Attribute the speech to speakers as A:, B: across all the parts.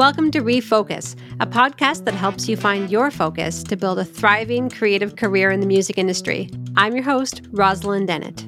A: Welcome to Refocus, a podcast that helps you find your focus to build a thriving creative career in the music industry. I'm your host, Rosalyn Dennett.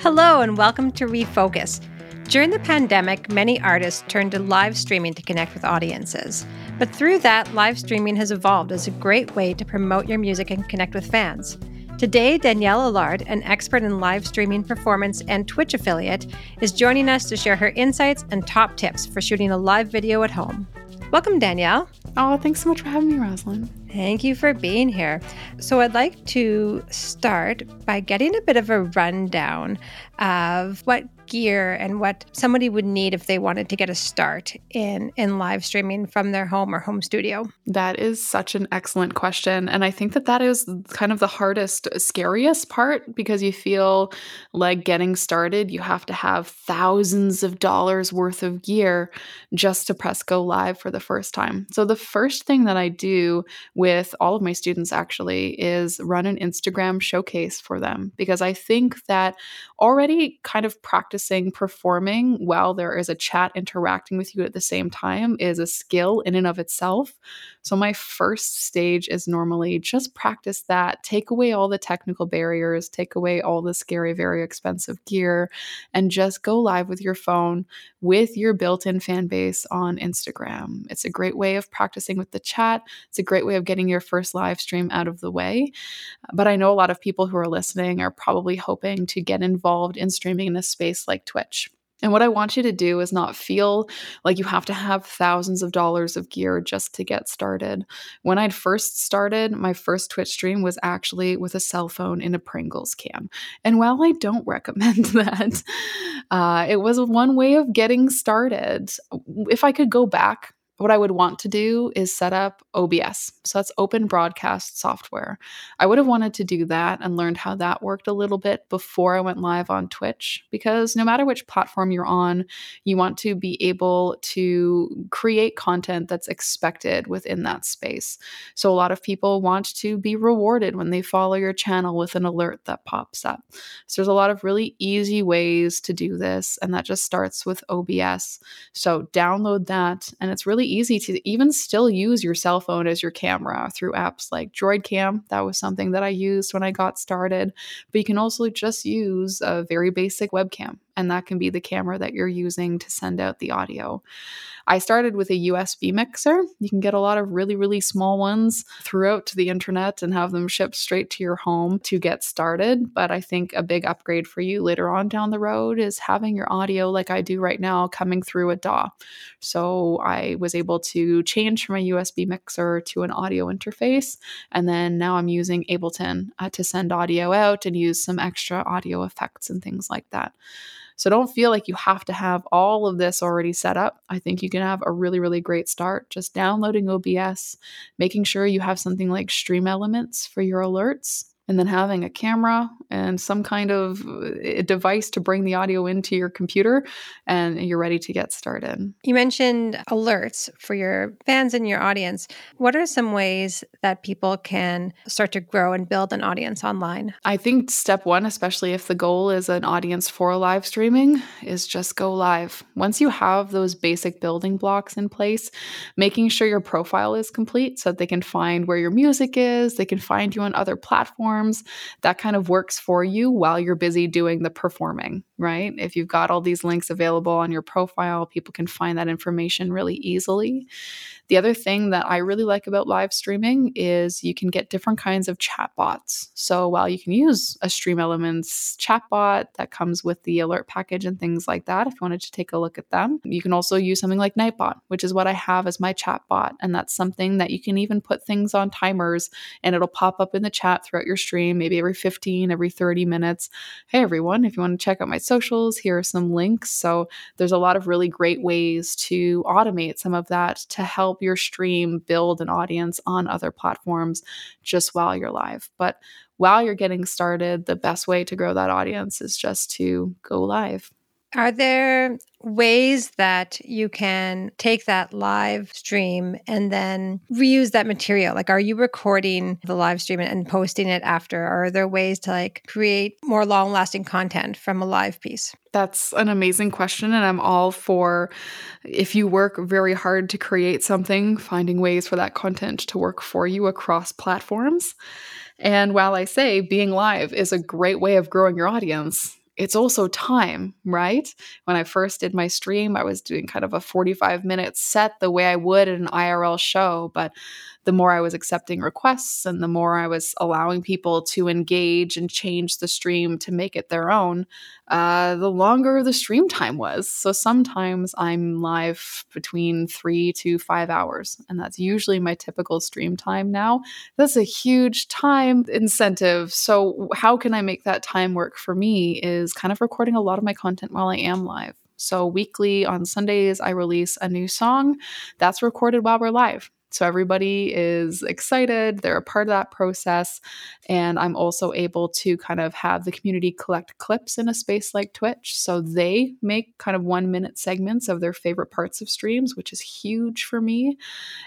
A: Hello, and welcome to Refocus. During the pandemic, many artists turned to live streaming to connect with audiences. But through that, live streaming has evolved as a great way to promote your music and connect with fans. Today, Danielle Allard, an expert in live streaming performance and Twitch affiliate, is joining us to share her insights and top tips for shooting a live video at home. Welcome, Danielle.
B: Oh, thanks so much for having me, Rosalyn.
A: Thank you for being here. So, I'd like to start by getting a bit of a rundown of what gear and what somebody would need if they wanted to get a start in in live streaming from their home or home studio?
B: That is such an excellent question and I think that that is kind of the hardest scariest part because you feel like getting started you have to have thousands of dollars worth of gear just to press go live for the first time. So the first thing that I do with all of my students actually is run an Instagram showcase for them because I think that already kind of practice practicing performing while there is a chat interacting with you at the same time is a skill in and of itself. So, my first stage is normally just practice that, take away all the technical barriers, take away all the scary, very expensive gear, and just go live with your phone with your built in fan base on Instagram. It's a great way of practicing with the chat, it's a great way of getting your first live stream out of the way. But I know a lot of people who are listening are probably hoping to get involved in streaming in a space like Twitch. And what I want you to do is not feel like you have to have thousands of dollars of gear just to get started. When I'd first started, my first Twitch stream was actually with a cell phone in a Pringles can. And while I don't recommend that, uh, it was one way of getting started. If I could go back what I would want to do is set up OBS. So that's open broadcast software. I would have wanted to do that and learned how that worked a little bit before I went live on Twitch because no matter which platform you're on, you want to be able to create content that's expected within that space. So a lot of people want to be rewarded when they follow your channel with an alert that pops up. So there's a lot of really easy ways to do this and that just starts with OBS. So download that and it's really easy to even still use your cell phone as your camera through apps like DroidCam. That was something that I used when I got started. But you can also just use a very basic webcam, and that can be the camera that you're using to send out the audio. I started with a USB mixer. You can get a lot of really, really small ones throughout the internet and have them shipped straight to your home to get started. But I think a big upgrade for you later on down the road is having your audio, like I do right now, coming through a DAW. So I was able to change from a USB mixer to an audio interface. And then now I'm using Ableton uh, to send audio out and use some extra audio effects and things like that. So don't feel like you have to have all of this already set up. I think you can have a really, really great start just downloading OBS, making sure you have something like Stream Elements for your alerts, and then having a camera and some kind of uh, device to bring the audio into your computer and you're ready to get started.
A: You mentioned alerts for your fans and your audience. What are some ways that people can start to grow and build an audience online?
B: I think step 1 especially if the goal is an audience for live streaming is just go live. Once you have those basic building blocks in place, making sure your profile is complete so that they can find where your music is, they can find you on other platforms platforms, that kind of works for you while you're busy doing the performing, right? If you've got all these links available on your profile, people can find that information really easily. The other thing that I really like about live streaming is you can get different kinds of chatbots. So while you can use a Stream Elements chatbot that comes with the alert package and things like that, if you wanted to take a look at them, you can also use something like Nightbot, which is what I have as my chatbot. And that's something that you can even put things on timers and it'll pop up in the chat throughout your stream, maybe every 15, every 30 minutes. Hey, everyone, if you want to check out my socials, here are some links. So there's a lot of really great ways to automate some of that to help help your stream build an audience on other platforms just while you're live. But while you're getting started, the best way to grow that audience is just to go live.
A: Are there ways that you can take that live stream and then reuse that material? Like, are you recording the live stream and posting it after? Or are there ways to like create more long lasting content from a live piece?
B: That's an amazing question. And I'm all for if you work very hard to create something, finding ways for that content to work for you across platforms. And while I say being live is a great way of growing your audience, it's also time, right? When I first did my stream, I was doing kind of a 45 minute set the way I would at an IRL show, but the more I was accepting requests and the more I was allowing people to engage and change the stream to make it their own, uh, the longer the stream time was. So sometimes I'm live between three to five hours, and that's usually my typical stream time now. That's a huge time incentive. So, how can I make that time work for me? Is kind of recording a lot of my content while I am live. So, weekly on Sundays, I release a new song that's recorded while we're live. So everybody is excited, they're a part of that process. And I'm also able to kind of have the community collect clips in a space like Twitch. So they make kind of one minute segments of their favorite parts of streams, which is huge for me.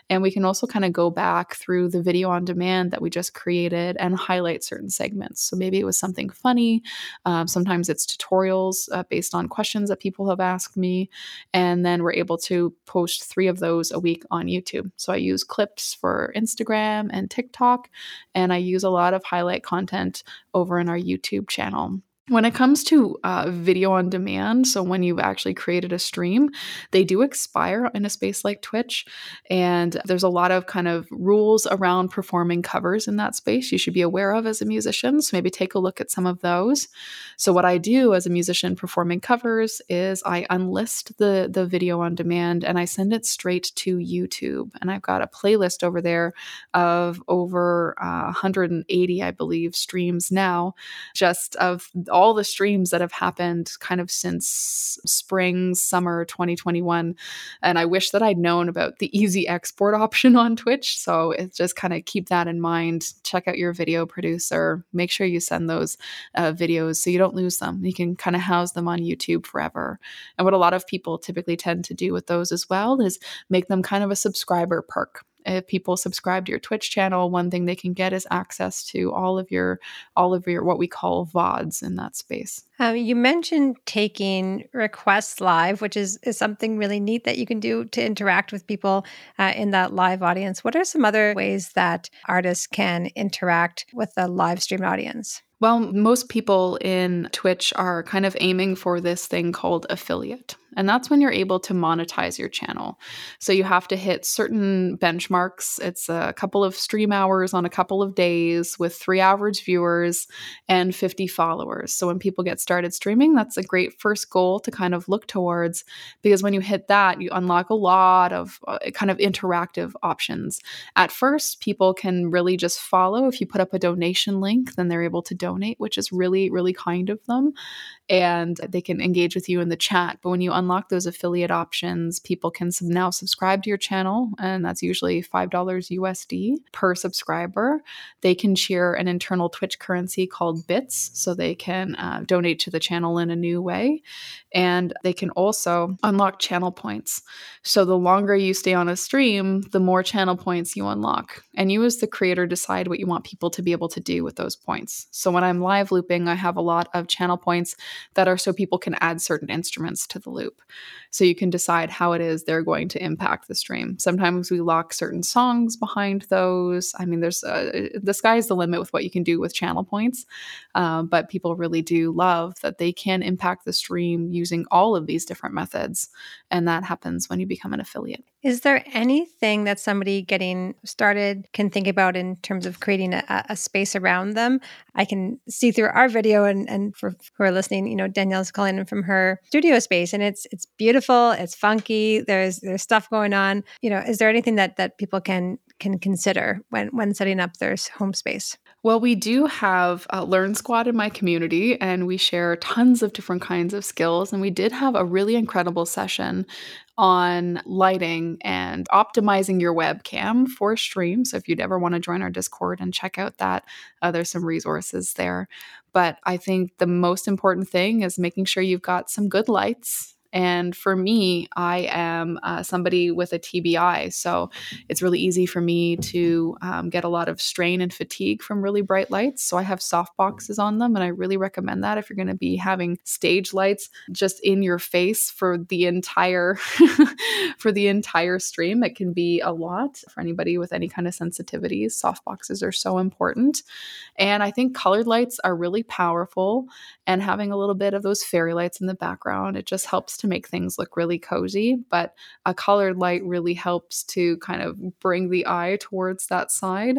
B: And we can also kind of go back through the video on demand that we just created and highlight certain segments. So maybe it was something funny. Um, sometimes it's tutorials uh, based on questions that people have asked me. And then we're able to post three of those a week on YouTube. So I use clips for Instagram and TikTok, and I use a lot of highlight content over in our YouTube channel. When it comes to uh, video on demand, so when you've actually created a stream, they do expire in a space like Twitch. And there's a lot of kind of rules around performing covers in that space you should be aware of as a musician. So maybe take a look at some of those. So, what I do as a musician performing covers is I unlist the, the video on demand and I send it straight to YouTube. And I've got a playlist over there of over uh, 180, I believe, streams now, just of all the streams that have happened kind of since spring, summer 2021. And I wish that I'd known about the easy export option on Twitch. So it's just kind of keep that in mind. Check out your video producer. Make sure you send those uh, videos so you don't lose them. You can kind of house them on YouTube forever. And what a lot of people typically tend to do with those as well is make them kind of a subscriber perk if people subscribe to your Twitch channel, one thing they can get is access to all of your all of your what we call VODs in that space.
A: Um, you mentioned taking requests live, which is is something really neat that you can do to interact with people uh, in that live audience. What are some other ways that artists can interact with a live stream audience?
B: Well, most people in Twitch are kind of aiming for this thing called affiliate. And that's when you're able to monetize your channel. So you have to hit certain benchmarks. It's a couple of stream hours on a couple of days with three average viewers and 50 followers. So when people get started streaming, that's a great first goal to kind of look towards because when you hit that, you unlock a lot of uh, kind of interactive options. At first, people can really just follow. If you put up a donation link, then they're able to donate, which is really, really kind of them and they can engage with you in the chat. But when you unlock those affiliate options, people can now subscribe to your channel, and that's usually $5 USD per subscriber. They can share an internal Twitch currency called bits, so they can uh, donate to the channel in a new way. And they can also unlock channel points. So the longer you stay on a stream, the more channel points you unlock. And you, as the creator, decide what you want people to be able to do with those points. So when I'm live looping, I have a lot of channel points that are so people can add certain instruments to the loop. upp. So you can decide how it is they're going to impact the stream. Sometimes we lock certain songs behind those. I mean, there's uh, the sky's the limit with what you can do with channel points, uh, but people really do love that they can impact the stream using all of these different methods, and that happens when you become an affiliate.
A: Is there anything that somebody getting started can think about in terms of creating a, a space around them? I can see through our video, and, and for who are listening, you know, Danielle's calling in from her studio space, and it's it's beautiful, it's funky. There's there's stuff going on. You know, is there anything that that people can can consider when when setting up their home space?
B: Well, we do have a Learn Squad in my community, and we share tons of different kinds of skills. And we did have a really incredible session on lighting and optimizing your webcam for stream. So if you'd ever want to join our Discord and check out that, uh, there's some resources there. But I think the most important thing is making sure you've got some good lights and for me, I am uh, somebody with a TBI. So it's really easy for me to um, get a lot of strain and fatigue from really bright lights. So I have soft boxes on them. And I really recommend that if you're going to be having stage lights just in your face for the entire for the entire stream. It can be a lot for anybody with any kind of sensitivities. Soft boxes are so important. And I think colored lights are really powerful. And having a little bit of those fairy lights in the background, it just helps to make things look really cozy, but a colored light really helps to kind of bring the eye towards that side.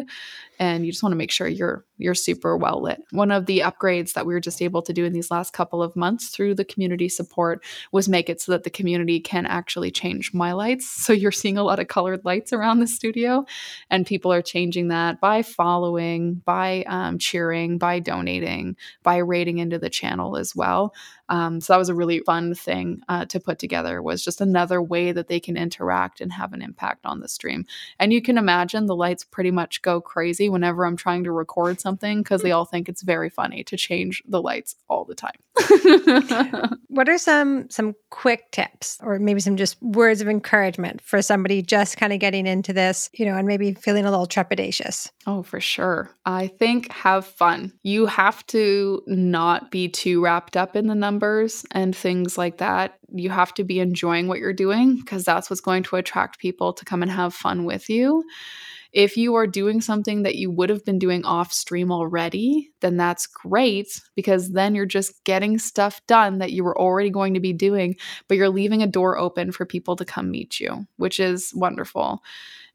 B: And you just want to make sure you're you're super well lit. One of the upgrades that we were just able to do in these last couple of months through the community support was make it so that the community can actually change my lights. So you're seeing a lot of colored lights around the studio, and people are changing that by following, by um, cheering, by donating, by raiding into the channel as well. Um, so that was a really fun thing uh, to put together. Was just another way that they can interact and have an impact on the stream. And you can imagine the lights pretty much go crazy whenever I'm trying to record something because they all think it's very funny to change the lights all the time.
A: what are some some quick tips or maybe some just words of encouragement for somebody just kind of getting into this, you know, and maybe feeling a little trepidatious?
B: Oh, for sure. I think have fun. You have to not be too wrapped up in the numbers and things like that. You have to be enjoying what you're doing because that's what's going to attract people to come and have fun with you. If you are doing something that you would have been doing off stream already, then that's great because then you're just getting stuff done that you were already going to be doing, but you're leaving a door open for people to come meet you, which is wonderful.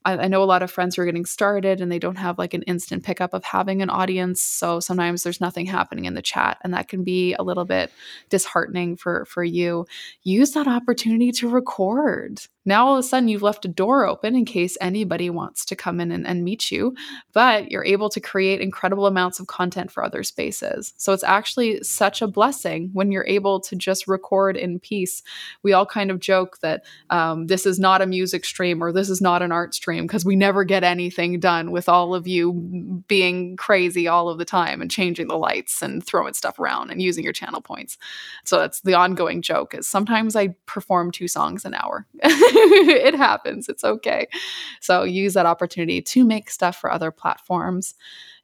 B: I, I know a lot of friends who are getting started and they don't have like an instant pickup of having an audience. So sometimes there's nothing happening in the chat, and that can be a little bit disheartening for for you. Use that opportunity to record now all of a sudden you've left a door open in case anybody wants to come in and, and, meet you, but you're able to create incredible amounts of content for other spaces. So it's actually such a blessing when you're able to just record in peace. We all kind of joke that um, this is not a music stream or this is not an art stream because we never get anything done with all of you being crazy all of the time and changing the lights and throwing stuff around and using your channel points. So that's the ongoing joke is sometimes I perform two songs an hour. it happens. It's okay. So use that opportunity to make stuff for other platforms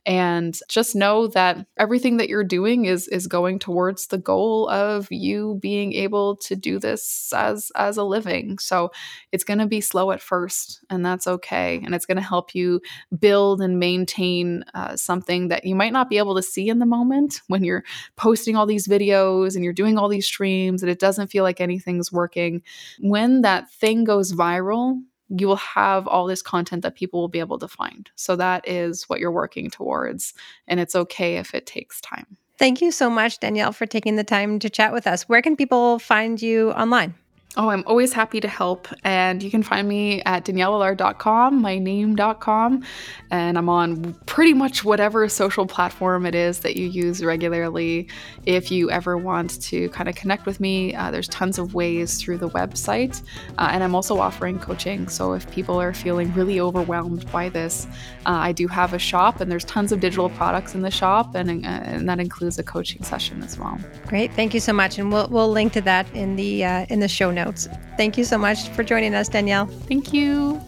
B: and just know that everything that you're doing is is going towards the goal of you being able to do this as as a living. So it's going to be slow at first and that's okay and it's going to help you build and maintain uh, something that you might not be able to see in the moment when you're posting all these videos and you're doing all these streams and it doesn't feel like anything's working. When that thing goes viral you will have all this content that people will be able to find. So that is what you're working towards. And it's okay if it takes time.
A: Thank you so much, Danielle, for taking the time to chat with us. Where can people find you online?
B: Oh, I'm always happy to help. And you can find me at danielleallard.com, my name.com. And I'm on pretty much whatever social platform it is that you use regularly. If you ever want to kind of connect with me, uh, there's tons of ways through the website. Uh, and I'm also offering coaching. So if people are feeling really overwhelmed by this, uh, I do have a shop and there's tons of digital products in the shop. And, uh, and that includes a coaching session as well.
A: Great. Thank you so much. And we'll, we'll link to that in the, uh, in the show notes notes. Thank you so much for joining us, Danielle.
B: Thank you.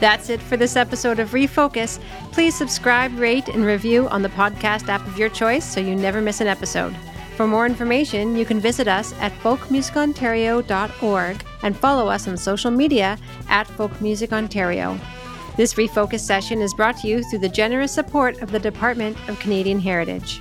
A: That's it for this episode of Refocus. Please subscribe, rate, and review on the podcast app of your choice so you never miss an episode. For more information, you can visit us at folkmusicontario.org and follow us on social media at Folk Music Ontario. This refocus session is brought to you through the generous support of the Department of Canadian Heritage.